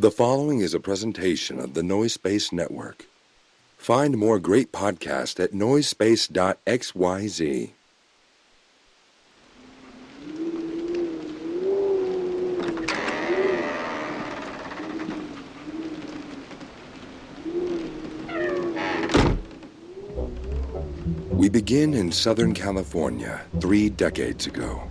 The following is a presentation of the Noise Space Network. Find more great podcasts at noisepace.xyz. We begin in Southern California three decades ago.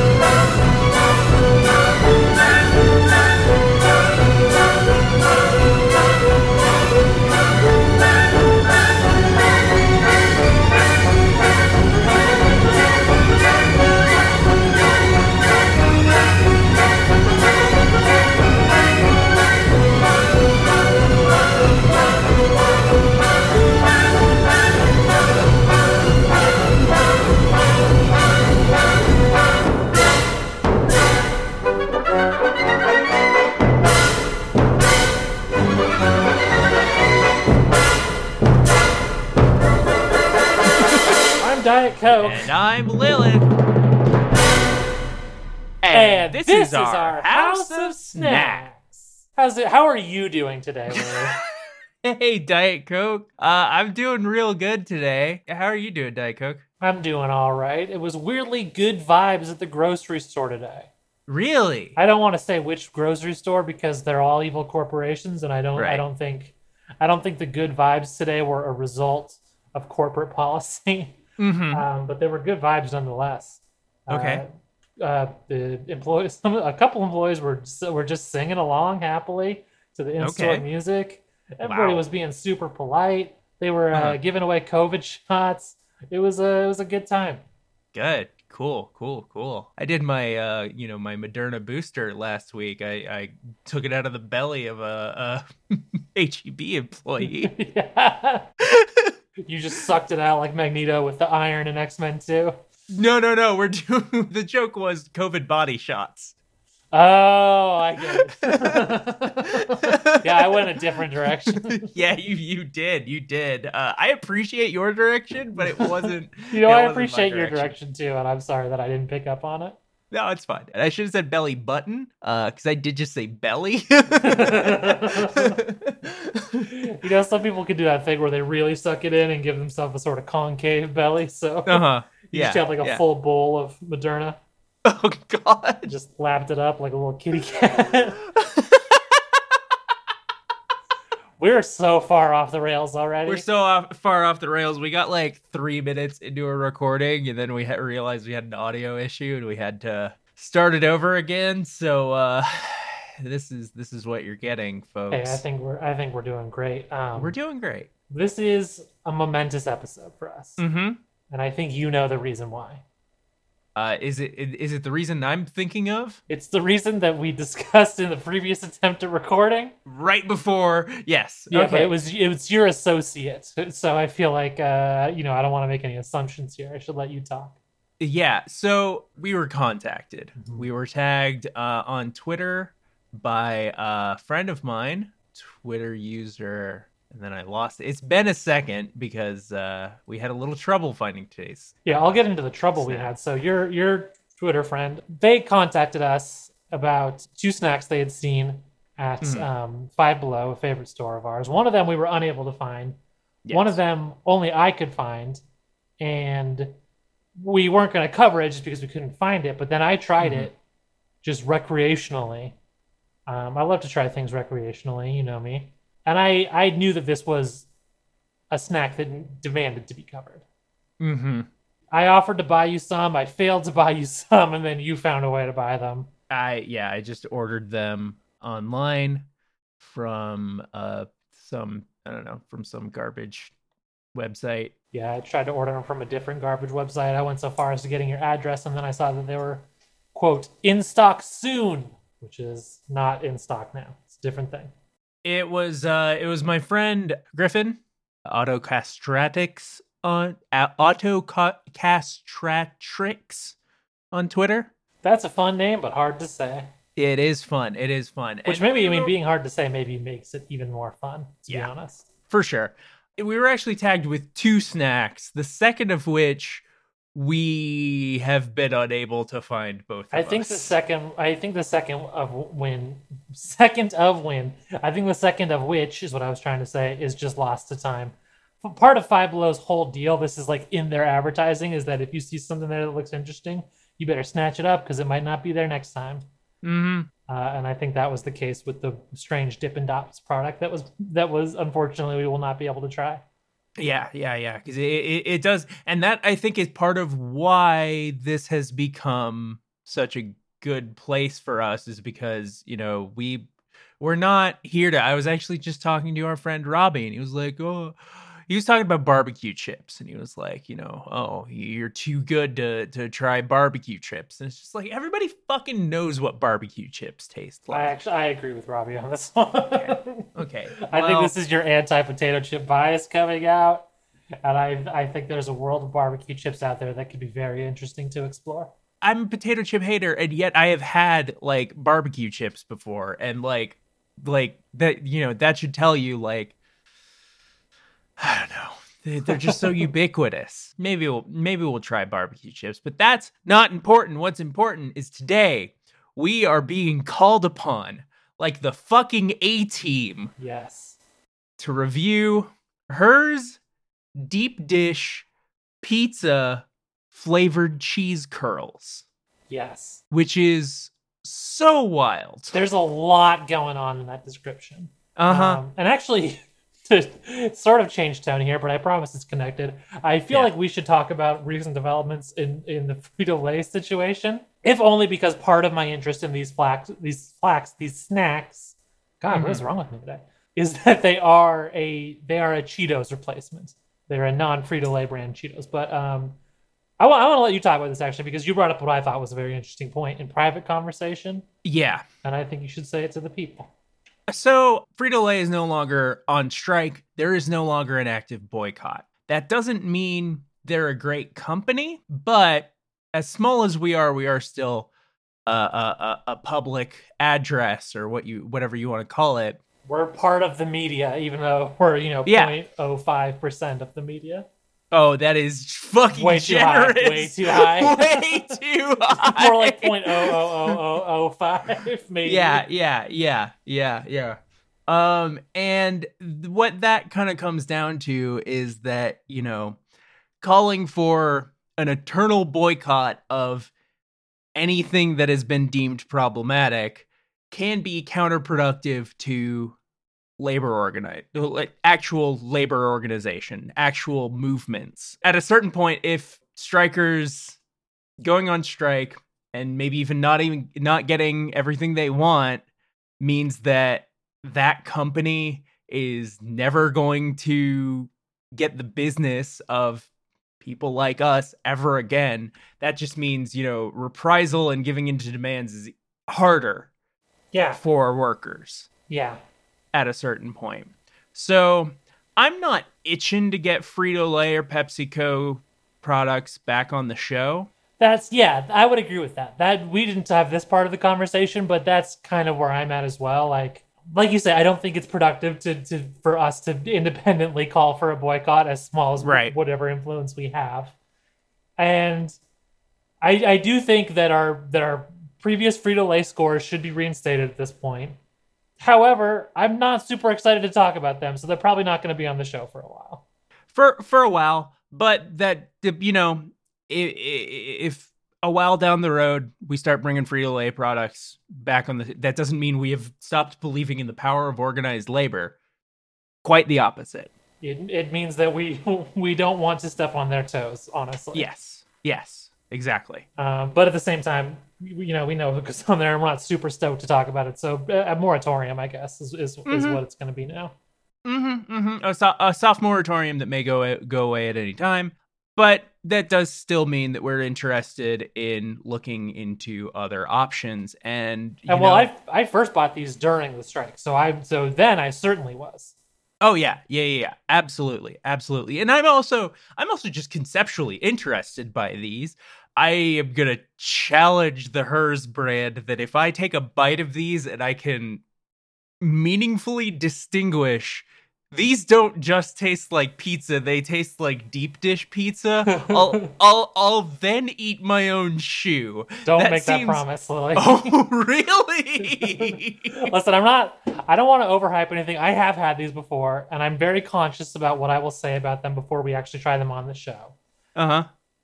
Diet Coke. And I'm Lilith. And this, is, our House of Snacks. How's it? How are you doing today, Lily? Hey, Diet Coke. Uh, I'm doing real good today. How are you doing, Diet Coke? I'm doing all right. It was weirdly good vibes at the grocery store today. Really? I don't want to say which grocery store because they're all evil corporations, and I don't. Right. I don't think. I don't think the good vibes today were a result of corporate policy. Mm-hmm. um, but they were good vibes nonetheless. Okay. Uh, uh, the employees, some, a couple employees were were just singing along happily to the in-store Okay. music. Everybody Wow. was being super polite. They were uh, Uh-huh. giving away COVID shots. It was a it was a good time. Good. Cool. Cool. Cool. I did my, uh, you know, my Moderna booster last week. I, I took it out of the belly of a, a HEB employee. you just sucked it out like Magneto with the iron in X Men Two. no, no, no. We're doing. The joke was COVID body shots. Oh, I get it. yeah, I went a different direction. yeah, you you did. You did. Uh, I appreciate your direction, but it wasn't. You know, I appreciate your direction too, and I'm sorry that I didn't pick up on it. No, it's fine. And I should have said belly button, uh, because I did just say belly. you know, some people can do that thing where they really suck it in and give themselves a sort of concave belly. So uh huh. you Yeah. just have like a yeah. full bowl of Moderna, Oh God. just lapped it up like a little kitty cat. We're so far off the rails already. We're so off, far off the rails. We got like three minutes into a recording, and then we realized we had an audio issue, and we had to start it over again. So uh, this is this is what you're getting, folks. hey, I think we're I think we're doing great. Um, we're doing great. this is a momentous episode for us, Mm-hmm. and I think you know the reason why. Uh, is it is it the reason I'm thinking of? It's the reason that we discussed in the previous attempt at recording. Right before, yes. Yeah, okay. it was it was your associate, so I feel like uh, you know I don't want to make any assumptions here. I should let you talk. Yeah, so we were contacted. Mhm. We were tagged uh, on Twitter by a friend of mine, Twitter user, and then I lost it. It's been a second because uh, we had a little trouble finding Chase. Yeah, I'll get into the trouble we had. So your your Twitter friend, they contacted us about two snacks they had seen at Mhm. um, Five Below, a favorite store of ours. One of them we were unable to find. One of them only I could find, and we weren't going to cover it just because we couldn't find it. But then I tried Mhm. it just recreationally Um, I love to try things recreationally, you know me. And I, I knew that this was a snack that demanded to be covered. Mm-hmm. I offered to buy you some. I failed to buy you some, and then you found a way to buy them. I yeah, I just ordered them online from uh some I don't know from some garbage website. Yeah, I tried to order them from a different garbage website. I went so far as to getting your address, and then I saw that they were quote in stock soon, which is not in stock now. It's a different thing. It was uh it was my friend Griffin, Autocastratics on uh, Autocastratrix on Twitter. That's a fun name, but hard to say. It is fun. It is fun. Which And- maybe, I mean, being hard to say maybe makes it even more fun, to Yeah. be honest. for sure. We were actually tagged with two snacks, the second of which we have been unable to find both of I think us. the second, I think the second of win, second of win, I think the second of which is what I was trying to say is just lost to time. Part of Five Below's whole deal, this is like in their advertising, is that if you see something there that looks interesting, you better snatch it up because it might not be there next time. Mm-hmm. Uh, and I think that was the case with the strange Dippin' Dots product that was that was unfortunately we will not be able to try. Yeah, yeah, yeah. Because it, it, it does. And that I think is part of why this has become such a good place for us is because, you know, we we're not here to I was actually just talking to our friend Robbie and he was like, Oh, he was talking about barbecue chips and he was like, you know, oh, you're too good to to try barbecue chips. And it's just like everybody fucking knows what barbecue chips taste like. I actually I agree with Robbie on this one. Okay. I think this is your anti-potato chip bias coming out, and I I think there's a world of barbecue chips out there that could be very interesting to explore. I'm a potato chip hater, and yet I have had like barbecue chips before, and like, like that, you know, that should tell you, like, I don't know, They- they're just so ubiquitous. Maybe we'll maybe we'll try barbecue chips, but that's not important. What's important is today we are being called upon, like the fucking A team, Yes. to review Herr's deep dish pizza flavored cheese curls Yes. which is so wild. There's a lot going on in that description. Uh huh. Um, and actually, to sort of change tone here, but I promise it's connected. I feel Yeah. like we should talk about recent developments in in the Frito Lay situation, if only because part of my interest in these flax, these flax, these snacks. God, what is wrong with me today? Is that they are a they are a Cheetos replacement. They're a non Frito Lay brand Cheetos, but um. I want, I want to let you talk about this actually because you brought up what I thought was a very interesting point in private conversation, yeah. and I think you should say it to the people. So Frito Lay is no longer on strike. There is no longer an active boycott. That doesn't mean they're a great company, but as small as we are, we are still a, a, a, public address or what you whatever you want to call it. we're part of the media, even though we're you know Yeah. 0.05 percent of the media. Oh, that is fucking Way too high, generous. way too high. way too high. More like 0.00005, maybe. yeah yeah yeah yeah yeah um and what that kind of comes down to is that you know calling for an eternal boycott of anything that has been deemed problematic can be counterproductive to labor organize like actual labor organization actual movements. At a certain point if strikers going on strike and maybe even not even not getting everything they want means that that company is never going to get the business of people like us ever again. That just means you know reprisal and giving into demands is harder yeah, for workers. Yeah. At a certain point. So I'm not itching to get Frito Lay or PepsiCo products back on the show. That's yeah. I would agree with that. That we didn't have this part of the conversation, but that's kind of where I'm at as well. Like, like you say, I don't think it's productive to, to for us to independently call for a boycott, as small as Right. whatever influence we have. And I I do think that our that our previous Frito Lay scores should be reinstated at this point. However, I'm not super excited to talk about them, so they're probably not going to be on the show for a while. for for a while but that you know if a while down the road, we start bringing Frito Lay products back on the. That doesn't mean we have stopped believing in the power of organized labor. Quite the opposite. It, it means that we we don't want to step on their toes, honestly. Yes. Yes. Exactly. Um, but at the same time, you know, we know because on there, and we're not super stoked to talk about it. So uh, a moratorium, I guess, is is, is Mhm. what it's going to be now. Mm-hmm, mm-hmm. A, so- a soft moratorium that may go go away at any time, but that does still mean that we're interested in looking into other options. And you And well, know- I I first bought these during the strike, so I so then I certainly was. Oh yeah, yeah, yeah, yeah, absolutely, absolutely. And I'm also, I'm also just conceptually interested by these. I am gonna challenge the Herr's brand that if I take a bite of these and I can meaningfully distinguish, these don't just taste like pizza; they taste like deep dish pizza. I'll, I'll, I'll then eat my own shoe. Don't That make that promise, Lily. Oh, really? Listen, I'm not. I don't want to overhype anything. I have had these before, and I'm very conscious about what I will say about them before we actually try them on the show. uh huh.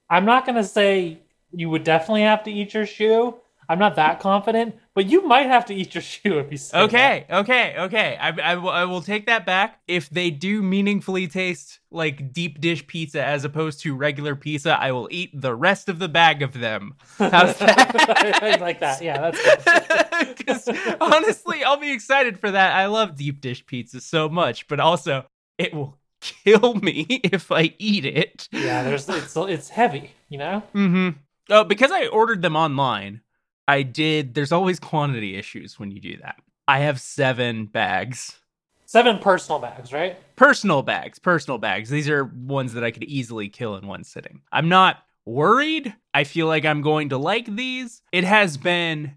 I'm not gonna say you would definitely have to eat your shoe. I'm not that confident, but you might have to eat your shoe if you say Okay, okay, okay. I, I, will- I will take that back. If they do meaningfully taste like deep dish pizza as opposed to regular pizza, I will eat the rest of the bag of them. How's that? like that. Yeah, that's honestly, I'll be excited for that. I love deep dish pizza so much, but also it will kill me if I eat it. Yeah, there's it's it's heavy, you know. Mm-hmm. Oh, because I ordered them online, I did. There's always quantity issues when you do that. I have seven bags. Seven personal bags, right? personal bags personal bags these are ones that i could easily kill in one sitting i'm not worried i feel like i'm going to like these it has been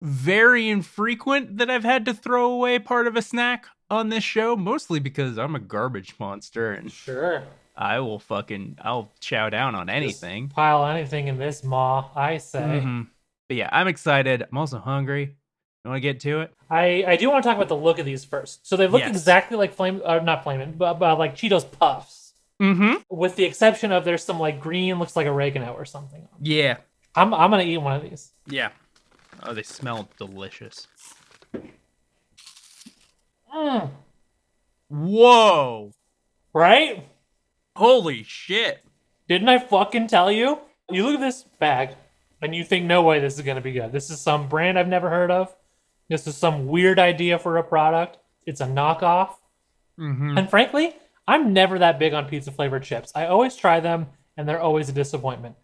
very infrequent that i've had to throw away part of a snack on this show mostly because i'm a garbage monster and Sure. i will fucking i'll chow down on anything Pile anything in this maw, I say. Mhm. but yeah i'm excited i'm also hungry you want to get to it I, I do want to talk about the look of these first. So they look Yes. exactly like flame, uh, not flaming, but, but like Cheetos puffs, mm-hmm with the exception of there's some like green, looks like oregano or something. yeah I'm I'm gonna eat one of these. yeah oh they smell delicious Mm, whoa right? Holy shit. Didn't I fucking tell you? You look at this bag, and you think, no way, this is gonna be good. This is some brand I've never heard of. This is some weird idea for a product. It's a knockoff. Mm-hmm. And frankly, I'm never that big on pizza flavored chips. I always try them, and they're always a disappointment.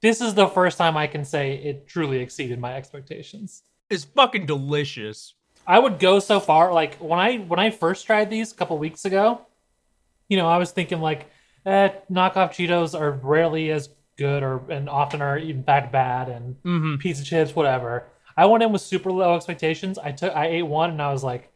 This is the first time I can say it truly exceeded my expectations. It's fucking delicious. I would go so far, like when I when I first tried these a couple weeks ago, you know, I was thinking like, eh, knockoff Cheetos are rarely as good, or and often are in fact bad, and Mm-hmm. pizza chips, whatever. I went in with super low expectations. I took I ate one, and I was like,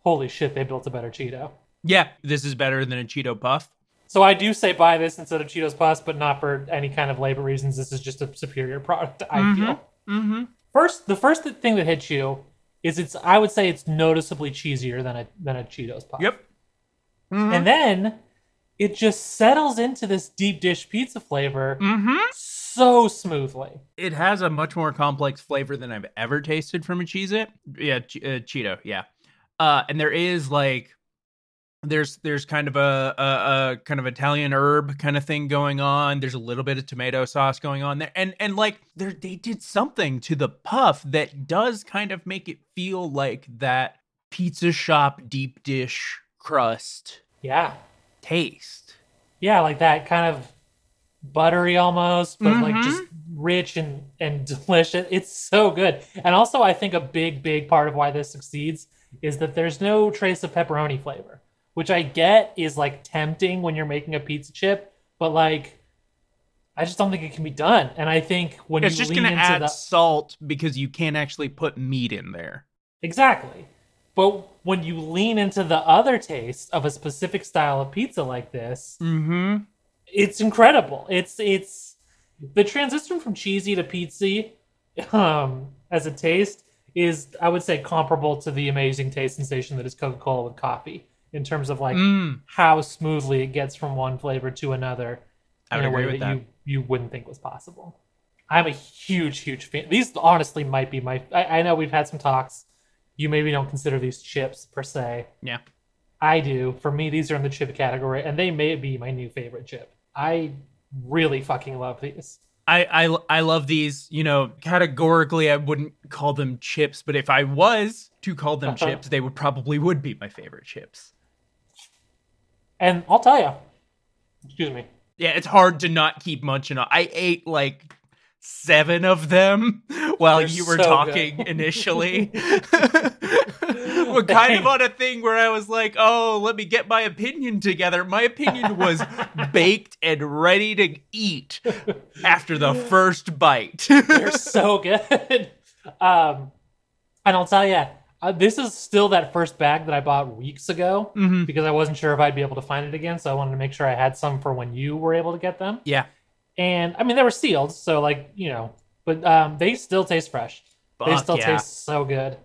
holy shit, they built a better Cheeto. Yeah, this is better than a Cheeto Puff. So I do say buy this instead of Cheetos Puffs, but not for any kind of labor reasons. This is just a superior product. I feel. Mm-hmm. First, the first thing that hits you is it's. I would say it's noticeably cheesier than a than a Cheetos Puff. Yep. Mm-hmm. And then it just settles into this deep dish pizza flavor Mm-hmm. so smoothly. It has a much more complex flavor than I've ever tasted from a Cheez It. Yeah, uh, Cheeto, yeah. Uh, and there is like there's there's kind of a, a, a kind of Italian herb kind of thing going on. There's a little bit of tomato sauce going on there, and and like they they did something to the puff that does kind of make it feel like that pizza shop deep dish crust Yeah, taste. yeah, like that kind of buttery almost, but like Mhm. just rich and and delicious. It's so good. And also, I think a big big part of why this succeeds is that there's no trace of pepperoni flavor, which I get is like tempting when you're making a pizza chip, but like. I just don't think it can be done, and I think when It's you just lean gonna into add the salt because you can't actually put meat in there. Exactly. But when you lean into the other taste of a specific style of pizza like this, Mm-hmm. it's incredible. It's it's the transition from cheesy to pizza um as a taste is I would say comparable to the amazing taste sensation that is Coca-Cola with coffee in terms of like Mm. how smoothly it gets from one flavor to another I in a way that, that. you you wouldn't think was possible. I'm a huge, huge fan. These honestly might be my. I, I know we've had some talks. You maybe don't consider these chips per se. Yeah. I do. For me, these are in the chip category, and they may be my new favorite chip. I really fucking love these. I, I I love these. You know, categorically, I wouldn't call them chips, but if I was to call them Uh-huh. chips, they would probably would be my favorite chips. And I'll tell you, excuse me, Yeah, it's hard to not keep munching on. I ate like seven of them while They're you were so talking initially. We're kind of on a thing where I was like, oh, let me get my opinion together. My opinion was baked and ready to eat after the first bite. they're so good. Um, and I'll tell you, uh, this is still that first bag that I bought weeks ago Mhm. because I wasn't sure if I'd be able to find it again. So I wanted to make sure I had some for when you were able to get them. Yeah. And I mean, they were sealed, so like you know, but um, they still taste fresh. they still yeah. taste so good.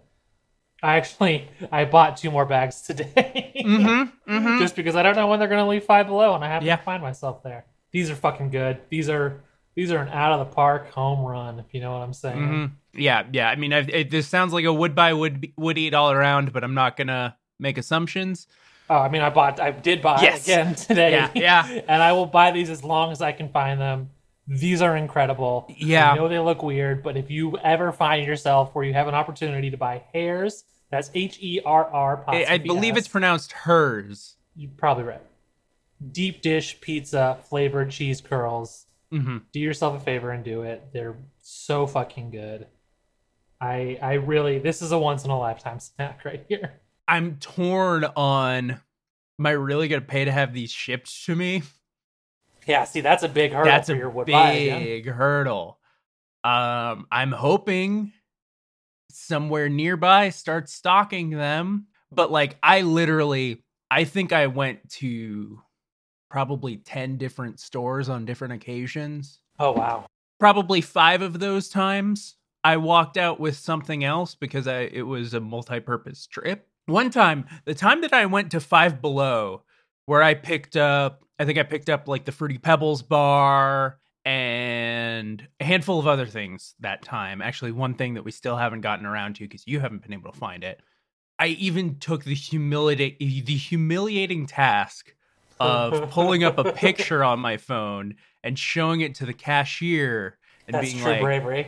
I actually I bought two more bags today. Mm-hmm. Mm-hmm. just because I don't know when they're gonna leave Five Below, and I have Yeah. to find myself there. These are fucking good. These are these are an out of the park home run, if you know what I'm saying. Yeah, yeah. I mean, I've, it, this sounds like a would buy, would would eat all around, but I'm not gonna make assumptions. Oh, I mean, I bought, I did buy Yes. again today. Yeah, yeah. and I will buy these as long as I can find them. These are incredible. Yeah. I know they look weird, but if you ever find yourself where you have an opportunity to buy hairs, that's H E R R. I, I believe it's pronounced hers. You're probably right. Deep dish pizza flavored cheese curls. hmm do yourself a favor and do it. They're so fucking good. I I really this is a once in a lifetime snack right here. I'm torn on. Am I really gonna pay to have these shipped to me? Yeah, see that's a big hurdle That's for a your would buy big hurdle. Um, I'm hoping somewhere nearby starts stocking them, but like I literally, I think I went to probably ten different stores on different occasions. Oh wow. Probably five of those times I walked out with something else because I it was a multi-purpose trip. One time, the time that I went to Five Below, where I picked up, I think I picked up like the Fruity Pebbles bar and a handful of other things that time. Actually, one thing that we still haven't gotten around to because you haven't been able to find it. I even took the humiliating the humiliating task of pulling up a picture on my phone and showing it to the cashier and That's being true like, bravery.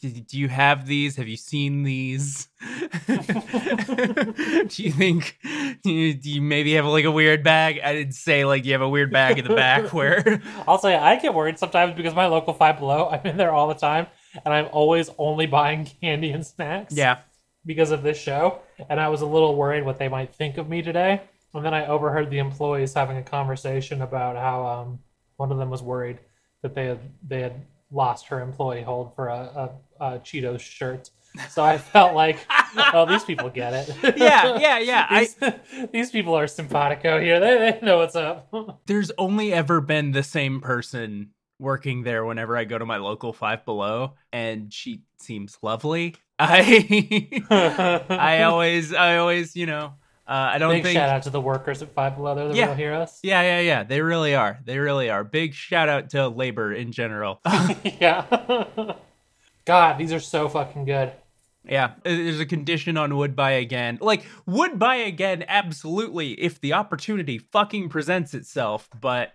Do you have these? Have you seen these? do you think do you, do you maybe have like a weird bag? I didn't say like you have a weird bag in the back where I'll say I get worried sometimes because my local Five Below, I'm in there all the time, and I'm always only buying candy and snacks. yeah because of this show, and I was a little worried what they might think of me today. And then I overheard the employees having a conversation about how um, one of them was worried that they had they had lost her employee hold for a, a, a Cheetos shirt. So I felt like, oh, these people get it. yeah yeah yeah. I these, these people are simpatico here. They, they know what's up. there's only ever been the same person working there whenever I go to my local Five Below, and she seems lovely. I I always I always you know uh, I don't Big think shout out to the workers at Five Below. They're the Yeah. real heroes. Yeah, yeah, yeah. They really are. They really are. Big shout out to labor in general. yeah. God, these are so fucking good. yeah, there's a condition on would buy again. Like would buy again absolutely if the opportunity fucking presents itself, but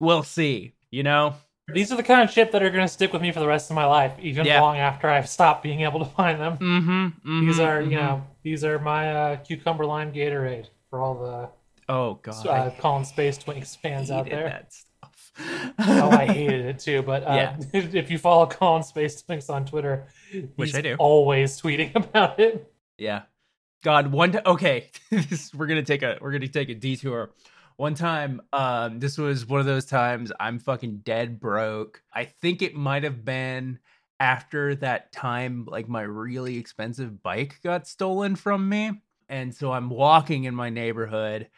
we'll see, you know? These are the kind of shit that are going to stick with me for the rest of my life, even Yeah. long after I've stopped being able to find them. Mhm. These mhm, are, you mhm. know, these are my uh, cucumber lime Gatorade for all the Oh god. uh, Colin Space Twinks fans out there. oh, I hated it too. But uh, Yeah. if you follow Colin Space Twinks on Twitter, Which he's I do. always tweeting about it. Yeah. God, one t- okay, this, we're gonna take a we're gonna take a detour. One time, um, this was one of those times I'm fucking dead broke. I think it might have been after that time, like my really expensive bike got stolen from me, and so I'm walking in my neighborhood,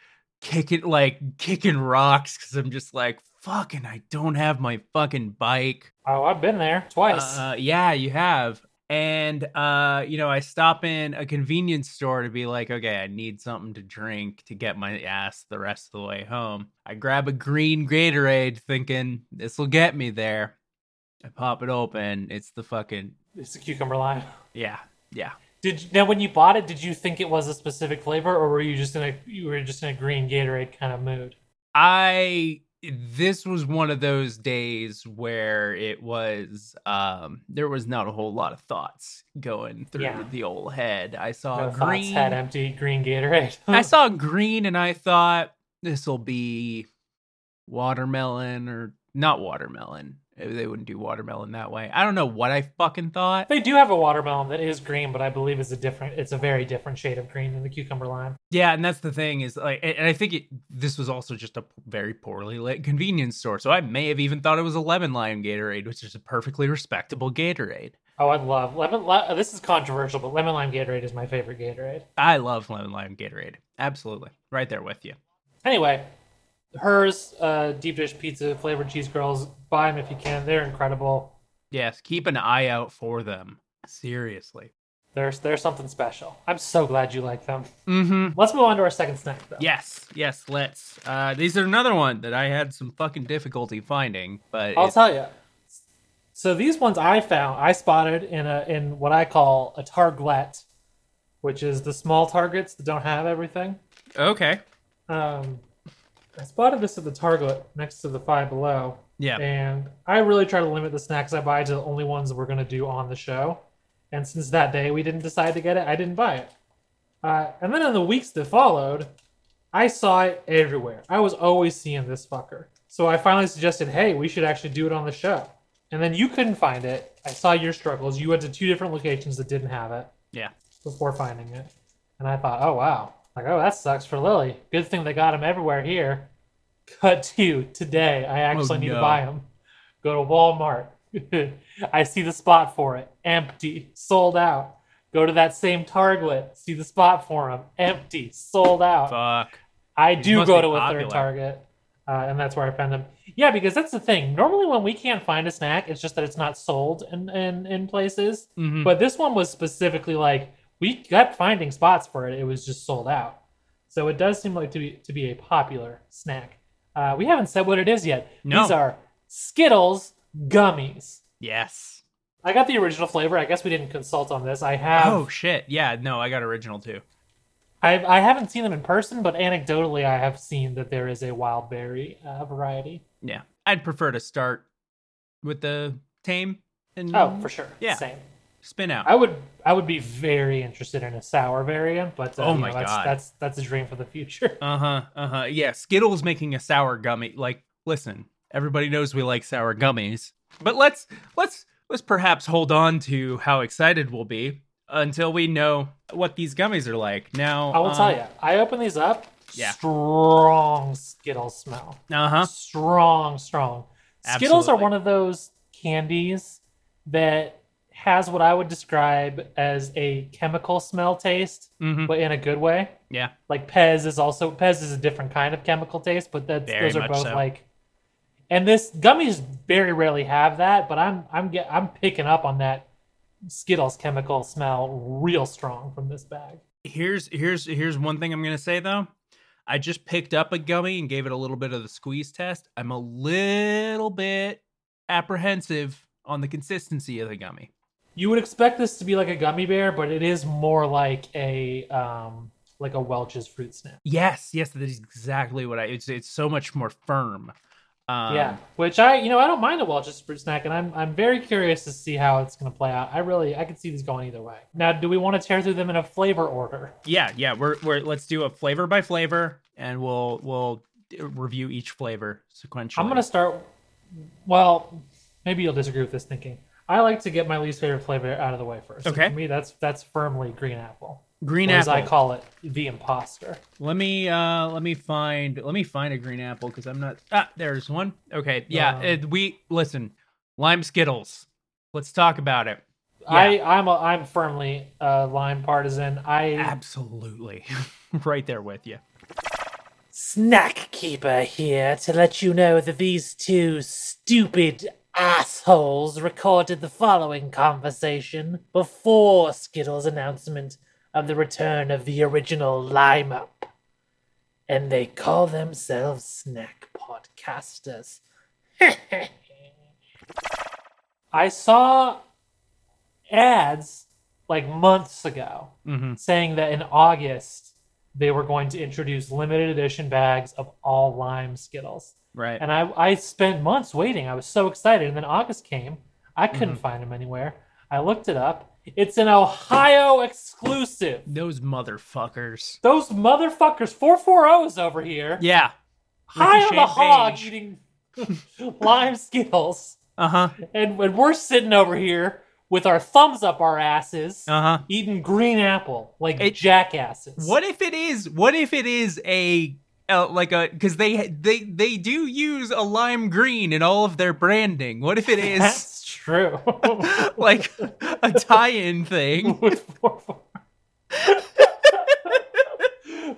kicking like kicking rocks because I'm just like fucking I don't have my fucking bike. Oh, I've been there twice. Uh, yeah, you have. And uh, you know, I stop in a convenience store to be like, okay, I need something to drink to get my ass the rest of the way home. I grab a green Gatorade, thinking this will get me there. I pop it open. It's the fucking It's the cucumber lime. yeah, yeah. Did now when you bought it, did you think it was a specific flavor, or were you just in a you were just in a green Gatorade kind of mood? I this was one of those days where it was um there was not a whole lot of thoughts going through Yeah. the old head. I saw No green. head empty, green Gatorade. I saw green and I thought this will be watermelon or not watermelon. They wouldn't do watermelon that way. I don't know what I fucking thought. They do have a watermelon that is green, but I believe it's a different. It's a very different shade of green than the cucumber lime. Yeah, and that's the thing is like, and and I think it, this was also just a very poorly lit convenience store. So I may have even thought it was a lemon lime Gatorade, which is a perfectly respectable Gatorade. Oh, I love lemon. li- This is controversial, but lemon lime Gatorade is my favorite Gatorade. I love lemon lime Gatorade. Absolutely, right there with you. Anyway, Herr's uh, deep dish pizza flavored cheese curls. Buy them if you can. They're incredible. Yes, keep an eye out for them. Seriously. There's there's something special. I'm so glad you like them. Mm-hmm. Let's move on to our second snack, though. Yes, yes, let's. Uh, these are another one that I had some fucking difficulty finding, but I'll it- tell you. So these ones I found, I spotted in a in what I call a targlet, which is the small targets that don't have everything. okay. Um, I spotted this at the Target next to the Five Below, Yeah. and I really try to limit the snacks I buy to the only ones we're going to do on the show. And since that day we didn't decide to get it, I didn't buy it. Uh, and then in the weeks that followed, I saw it everywhere. I was always seeing this fucker. So I finally suggested, hey, we should actually do it on the show. And then you couldn't find it. I saw your struggles. You went to two different locations that didn't have it Yeah. before finding it. And I thought, oh wow, like oh that sucks for Lily. Good thing they got him everywhere here. Cut to today. I actually need to buy them. Go to Walmart. I see the spot for it. Empty. Sold out. Go to that same Target. See the spot for them. Empty. Sold out. Fuck. I These do go to a popular. third Target, uh, and that's where I found them. Yeah, because that's the thing. Normally, when we can't find a snack, it's just that it's not sold in in, in places. Mhm. But this one was specifically like we kept finding spots for it. It was just sold out. So it does seem like to be to be a popular snack. Uh, we haven't said what it is yet. No. These are Skittles gummies. Yes. I got the original flavor. I guess we didn't consult on this. I have. Oh shit. Yeah. No, I got original too. I I haven't seen them in person, but anecdotally, I have seen that there is a wild berry uh, variety. Yeah. I'd prefer to start with the tame and Oh, for sure. Yeah. Same. Spin out. I would I would be very interested in a sour variant, but uh, Oh my know, that's, God. that's that's a dream for the future. Uh huh. Uh huh. Yeah. Skittles making a sour gummy. Like, listen, everybody knows we like sour gummies, but let's let's let's perhaps hold on to how excited we'll be until we know what these gummies are like. Now, I will tell um, you, I open these up. Yeah. Strong Skittles smell. Uh huh. Strong, strong. Absolutely. Skittles are one of those candies that has what I would describe as a chemical smell taste, hmm but in a good way. Yeah. Like Pez is also Pez is a different kind of chemical taste, but that's Very those are both so. like. And this gummies very rarely have that, but I'm I'm get I'm picking up on that Skittles chemical smell real strong from this bag. Here's here's here's one thing I'm gonna say though. I just picked up a gummy and gave it a little bit of the squeeze test. I'm a little bit apprehensive on the consistency of the gummy. You would expect this to be like a gummy bear, but it is more like a um like a Welch's fruit snap. Yes, yes, that is exactly what I. It's it's so much more firm. Um, yeah, which I you know I don't mind a Welch's fruit snack, and I'm I'm very curious to see how it's going to play out. I really I could see these going either way. Now, do we want to tear through them in a flavor order? yeah, yeah. We're we're let's do a flavor by flavor, and we'll we'll review each flavor sequentially. I'm gonna start. Well, maybe you'll disagree with this thinking. I like to get my least favorite flavor out of the way first. And Okay. For me, that's that's firmly green apple. green or As apple. I call it, the imposter. Let me uh let me find let me find a green apple because I'm not ah there's one. Okay, yeah. Um, it- we listen. Lime Skittles. Let's talk about it. I I'm a, I'm firmly a lime partisan. I Absolutely, right there with you. Snack Keeper here to let you know that these two stupid assholes recorded the following conversation before Skittles' announcement of the return of the original Lime Up. And they call themselves snack podcasters. I saw ads like months ago Mm-hmm. saying that in August they were going to introduce limited edition bags of all lime Skittles. Right. And I, I spent months waiting. I was so excited. And then August came. I couldn't Mm-hmm. find them anywhere. I looked it up. It's an Ohio exclusive. Those motherfuckers. Those motherfuckers, 440s over here, Yeah. high on the hog eating lime Skittles. Uh huh. And, and we're sitting over here with our thumbs up our asses, Uh huh. eating green apple like It- jackasses. What if it is? What if it is a uh, like a because they they they do use a lime green in all of their branding. What if it is That's true. like a tie-in thing? with four four.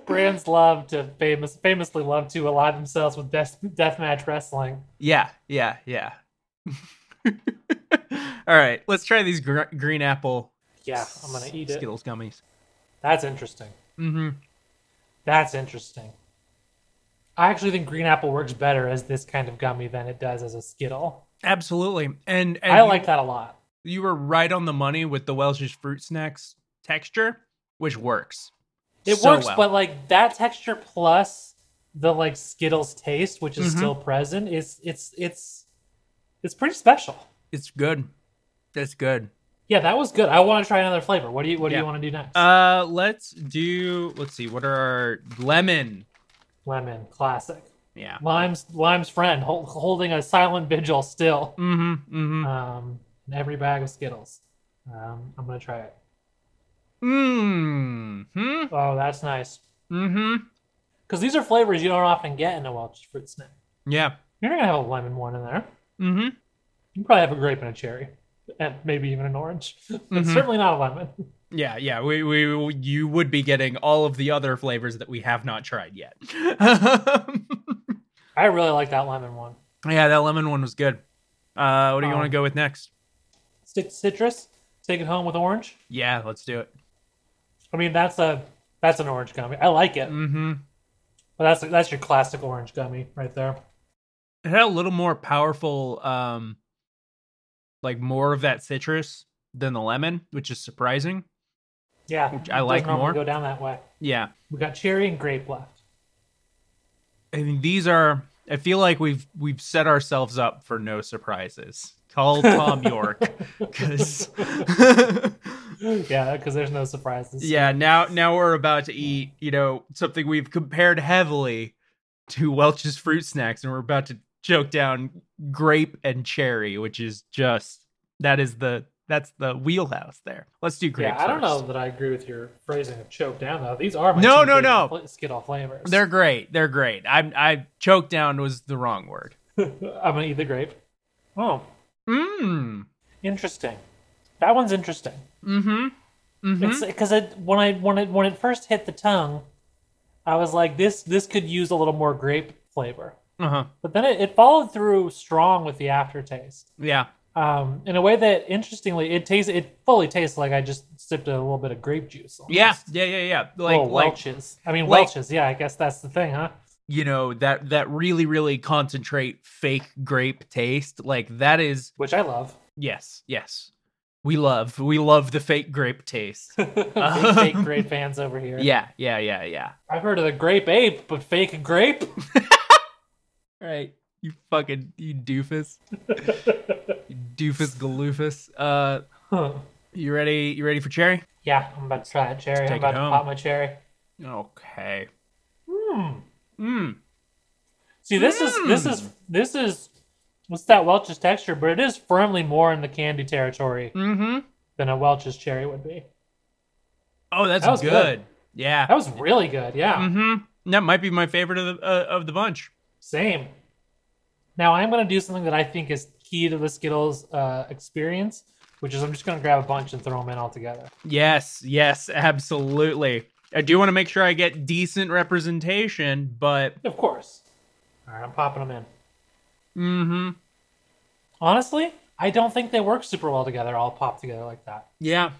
Brands love to famous famously love to ally themselves with death deathmatch wrestling. Yeah, yeah, yeah. all right, let's try these gr- green apple Yeah, I'm gonna eat it. Skittles gummies. That's interesting. Mm-hmm. That's interesting. I actually think green apple works better as this kind of gummy than it does as a Skittle. Absolutely, and, and I you- like that a lot. you were right on the money with the Welch's fruit snacks texture, which works. It so works, well. but like that texture plus the like Skittles taste, which is Mhm. still present, is it's it's it's pretty special. it's good. That's good. Yeah, that was good. I want to try another flavor. What do you What do Yeah. you want to do next? Uh, let's do. Let's see. What are our lemon? Lemon, classic. Yeah. Lime's Lime's friend hol- holding a silent vigil still. Mm-hmm. Mm-hmm. Um, every bag of Skittles. Um, I'm gonna try it. Mm-hmm. Oh, that's nice. Mm-hmm. Because these are flavors you don't often get in a Welch's fruit snack. Yeah. You're gonna have a lemon one in there. Mm-hmm. You probably have a grape and a cherry, and maybe even an orange. but Mhm. certainly not a lemon. Yeah. Yeah. We, we you would be getting all of the other flavors that we have not tried yet. I really like that lemon one. yeah, that lemon one was good. Uh, what do you Um, want to go with next? Stick citrus. Take it home with orange. Yeah, let's do it. I mean, that's a that's an orange gummy. I like it, Mm-hmm. but that's that's your classic orange gummy right there. It had a little more powerful, um, like more of that citrus than the lemon, which is surprising. Yeah, Which I like more. Go down that way. Yeah. We got cherry and grape left. I mean, these are. I feel like we've we've set ourselves up for no surprises. Call Thom Yorke, because yeah, because there's no surprises. yeah, now now we're about to eat. You know, something we've compared heavily to Welch's fruit snacks, and we're about to choke down grape and cherry, which is just that is the that's the wheelhouse there. Let's do grape. yeah. I don't know that I agree with your phrasing of choke down though. These are my No, no, no. fla- Skittle flavors. They're great. They're great. I I choke down was the wrong word. I'm gonna eat the grape. Oh, Mmm. interesting. That one's interesting. Mm-hmm. Mm-hmm. It's because it when I when it when it first hit the tongue, I was like, this this could use a little more grape flavor. Uh-huh. But then it, it followed through strong with the aftertaste. Yeah. Um, in a way that interestingly, it tastes it fully tastes like I just sipped a little bit of grape juice. almost. Yeah. Yeah, yeah, yeah. Like oh, like Welch's. I mean like- Welch's. Yeah, I guess that's the thing, huh? you know, that that really really concentrate fake grape taste. Like that is Which I love. yes, yes. We love we love the fake grape taste. Big fake grape fans over here. yeah, yeah, yeah, yeah. I've heard of the grape ape, but fake grape. Right. You fucking you doofus. you doofus galoofus. Uh Huh. you ready you ready for cherry? yeah, I'm about to try a cherry. I'm about to pop my cherry. Okay. Hmm. Mmm. See, this is this is this is what's that Welch's texture, but it is firmly more in the candy territory Mm-hmm. than a Welch's cherry would be. Oh, that's That was good. good. Yeah. That was really good. Yeah, Mm-hmm. That might be my favorite of the uh, of the bunch. same. Now I'm gonna do something that I think is key to the Skittles uh, experience, which is I'm just gonna grab a bunch and throw them in all together. Yes, yes, absolutely. I do want to make sure I get decent representation, but Of course. All right, I'm popping them in. mm-hmm. Honestly, I don't think they work super well together, all popped together like that. Yeah.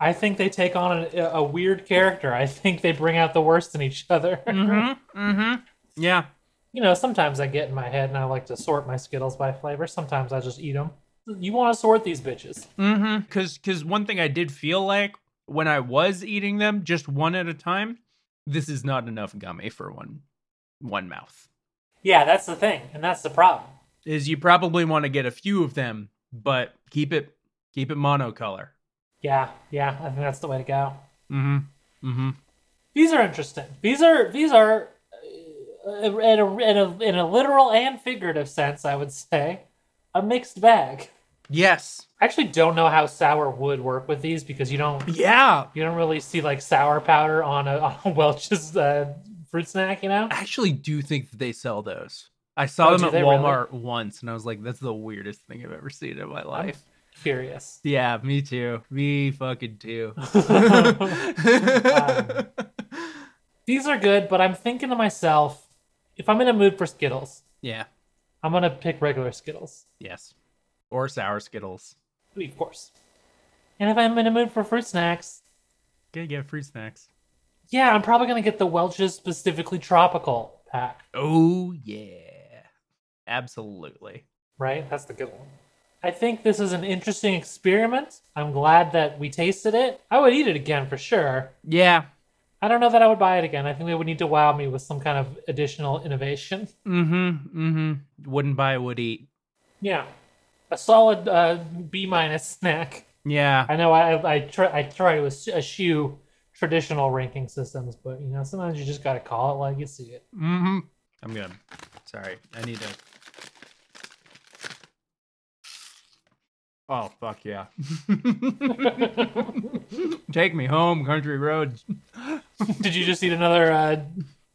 I think they take on a, a weird character. I think they bring out the worst in each other. Mm-hmm. Mm-hmm. Yeah. You know, sometimes I get in my head and I like to sort my Skittles by flavor. Sometimes I just eat them. you want to sort these bitches. Mm-hmm. Cause cause one thing I did feel like when I was eating them just one at a time, this is not enough gummy for one one mouth. Yeah, that's the thing, and that's the problem. Is you probably want to get a few of them, but keep it keep it monocolor. Yeah, yeah, I think that's the way to go. Mm-hmm. Mm-hmm. These are interesting. These are these are in a, in a in a literal and figurative sense, I would say, a mixed bag. Yes. I actually don't know how sour would work with these because you don't Yeah. you don't really see like sour powder on a, on a Welch's uh, fruit snack, you know? I actually do think that they sell those. I saw Oh, them at they really? Walmart once, and I was like, "That's the weirdest thing I've ever seen in my life." Curious. Yeah, me too. Me fucking too. Um, These are good, but I'm thinking to myself, if I'm in a mood for Skittles, yeah. I'm gonna pick regular Skittles, Yes. Or sour Skittles. of course. And if I'm in a mood for fruit snacks, Gotta get fruit snacks. yeah, I'm probably gonna get the Welch's specifically tropical pack. Oh yeah. Absolutely. Right? That's the good one. I think this is an interesting experiment. I'm glad that we tasted it. I would eat it again for sure. Yeah. I don't know that I would buy it again. I think they would need to wow me with some kind of additional innovation. Mm-hmm. Mm-hmm. Wouldn't buy, would eat. Yeah, a solid uh, B minus snack. Yeah. I know I I try I try to eschew traditional ranking systems, but you know sometimes you just gotta call it like you see it. Mm-hmm. I'm good. Sorry. I need to. Oh fuck yeah. Take me home, country roads. Did you just eat another uh,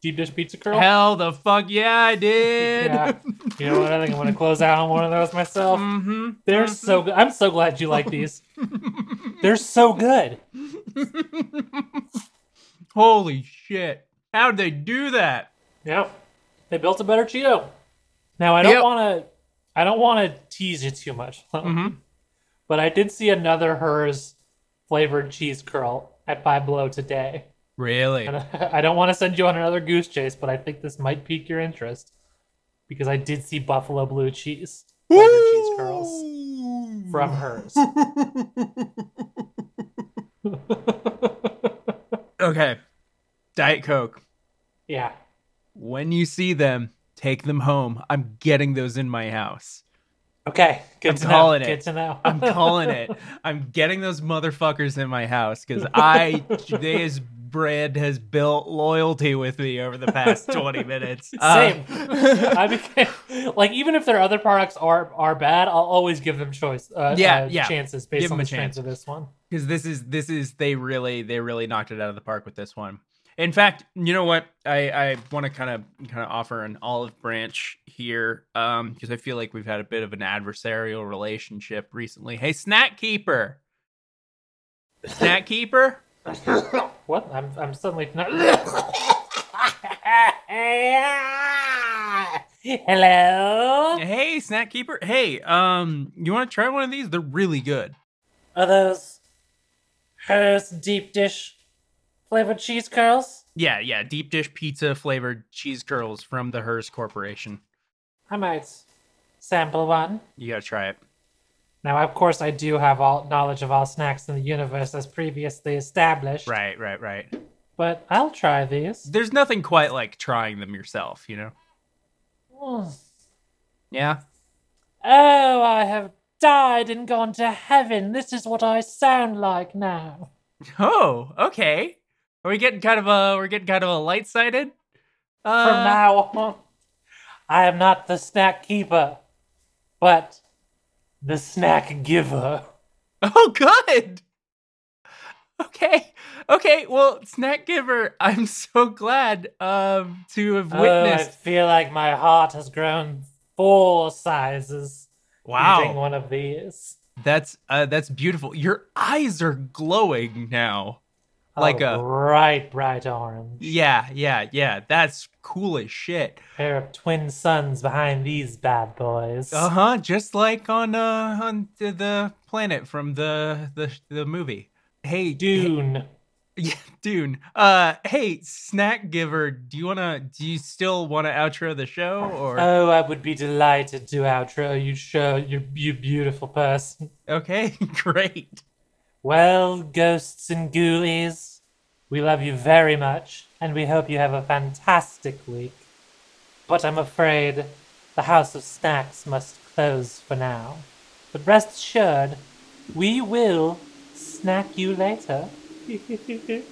deep dish pizza curl? Hell the fuck yeah, I did. Yeah. You know what? I think I'm gonna close out on one of those myself. Mm-hmm. They're so good. I'm so glad you like these. They're so good. Holy shit. How'd they do that? Yep. They built a better Cheeto. Now I don't Yep. want to. I don't want to tease you too much, Mhm. But I did see another Herr's flavored cheese curl at Five Below today. Really? And I don't want to send you on another goose chase, but I think this might pique your interest because I did see buffalo blue cheese flavored cheese curls from Herr's. Okay. Diet Coke. yeah. When you see them, take them home. I'm getting those in my house. Okay. Good I'm to calling know. it. Good to know. I'm calling it. I'm getting those motherfuckers in my house because I, this brand has built loyalty with me over the past 20 minutes. Uh, Same. I became like even if their other products are are bad, I'll always give them choice. Uh, Yeah, uh, yeah. chances based Give on them the a chance. of this one. because this is this is they really they really knocked it out of the park with this one. In fact, you know what? I I want to kind of kind of offer an olive branch here, um, because I feel like we've had a bit of an adversarial relationship recently. Hey, Snack Keeper, Snack Keeper. What? I'm I'm suddenly not. Hello. Hey, Snack Keeper. Hey, um, you want to try one of these? They're really good. Are those Herr's deep dish flavored cheese curls? Yeah, yeah, deep dish pizza flavored cheese curls from the Herr's Corporation. I might sample one. You gotta try it. Now, of course, I do have all knowledge of all snacks in the universe as previously established. Right, right, right. But I'll try these. There's nothing quite like trying them yourself, you know? Mm. Yeah. Oh, I have died and gone to heaven. This is what I sound like now. Oh, okay. Are we getting kind of a we're getting kind of a light sided? Uh, From now on, I am not the snack keeper, but the snack giver. Oh, good. Okay. Okay. Well, snack giver, I'm so glad um to have witnessed. Oh, I feel like my heart has grown four sizes Wow, eating one of these. that's uh that's beautiful. Your eyes are glowing now. Like oh, a- bright, bright orange. Yeah, yeah, yeah. That's cool as shit. Pair of twin suns behind these bad boys. Uh huh. Just like on uh on the, planet from the the the movie. Hey. Dune. Yeah, dude. Uh, hey, snack giver, do you wanna? Do you still want to outro the show or? Oh, I would be delighted to outro you. Show you, you beautiful person. okay, great. Well, ghosts and ghoulies, we love you very much, and we hope you have a fantastic week. But I'm afraid the House of Snacks must close for now. But rest assured, we will snack you later.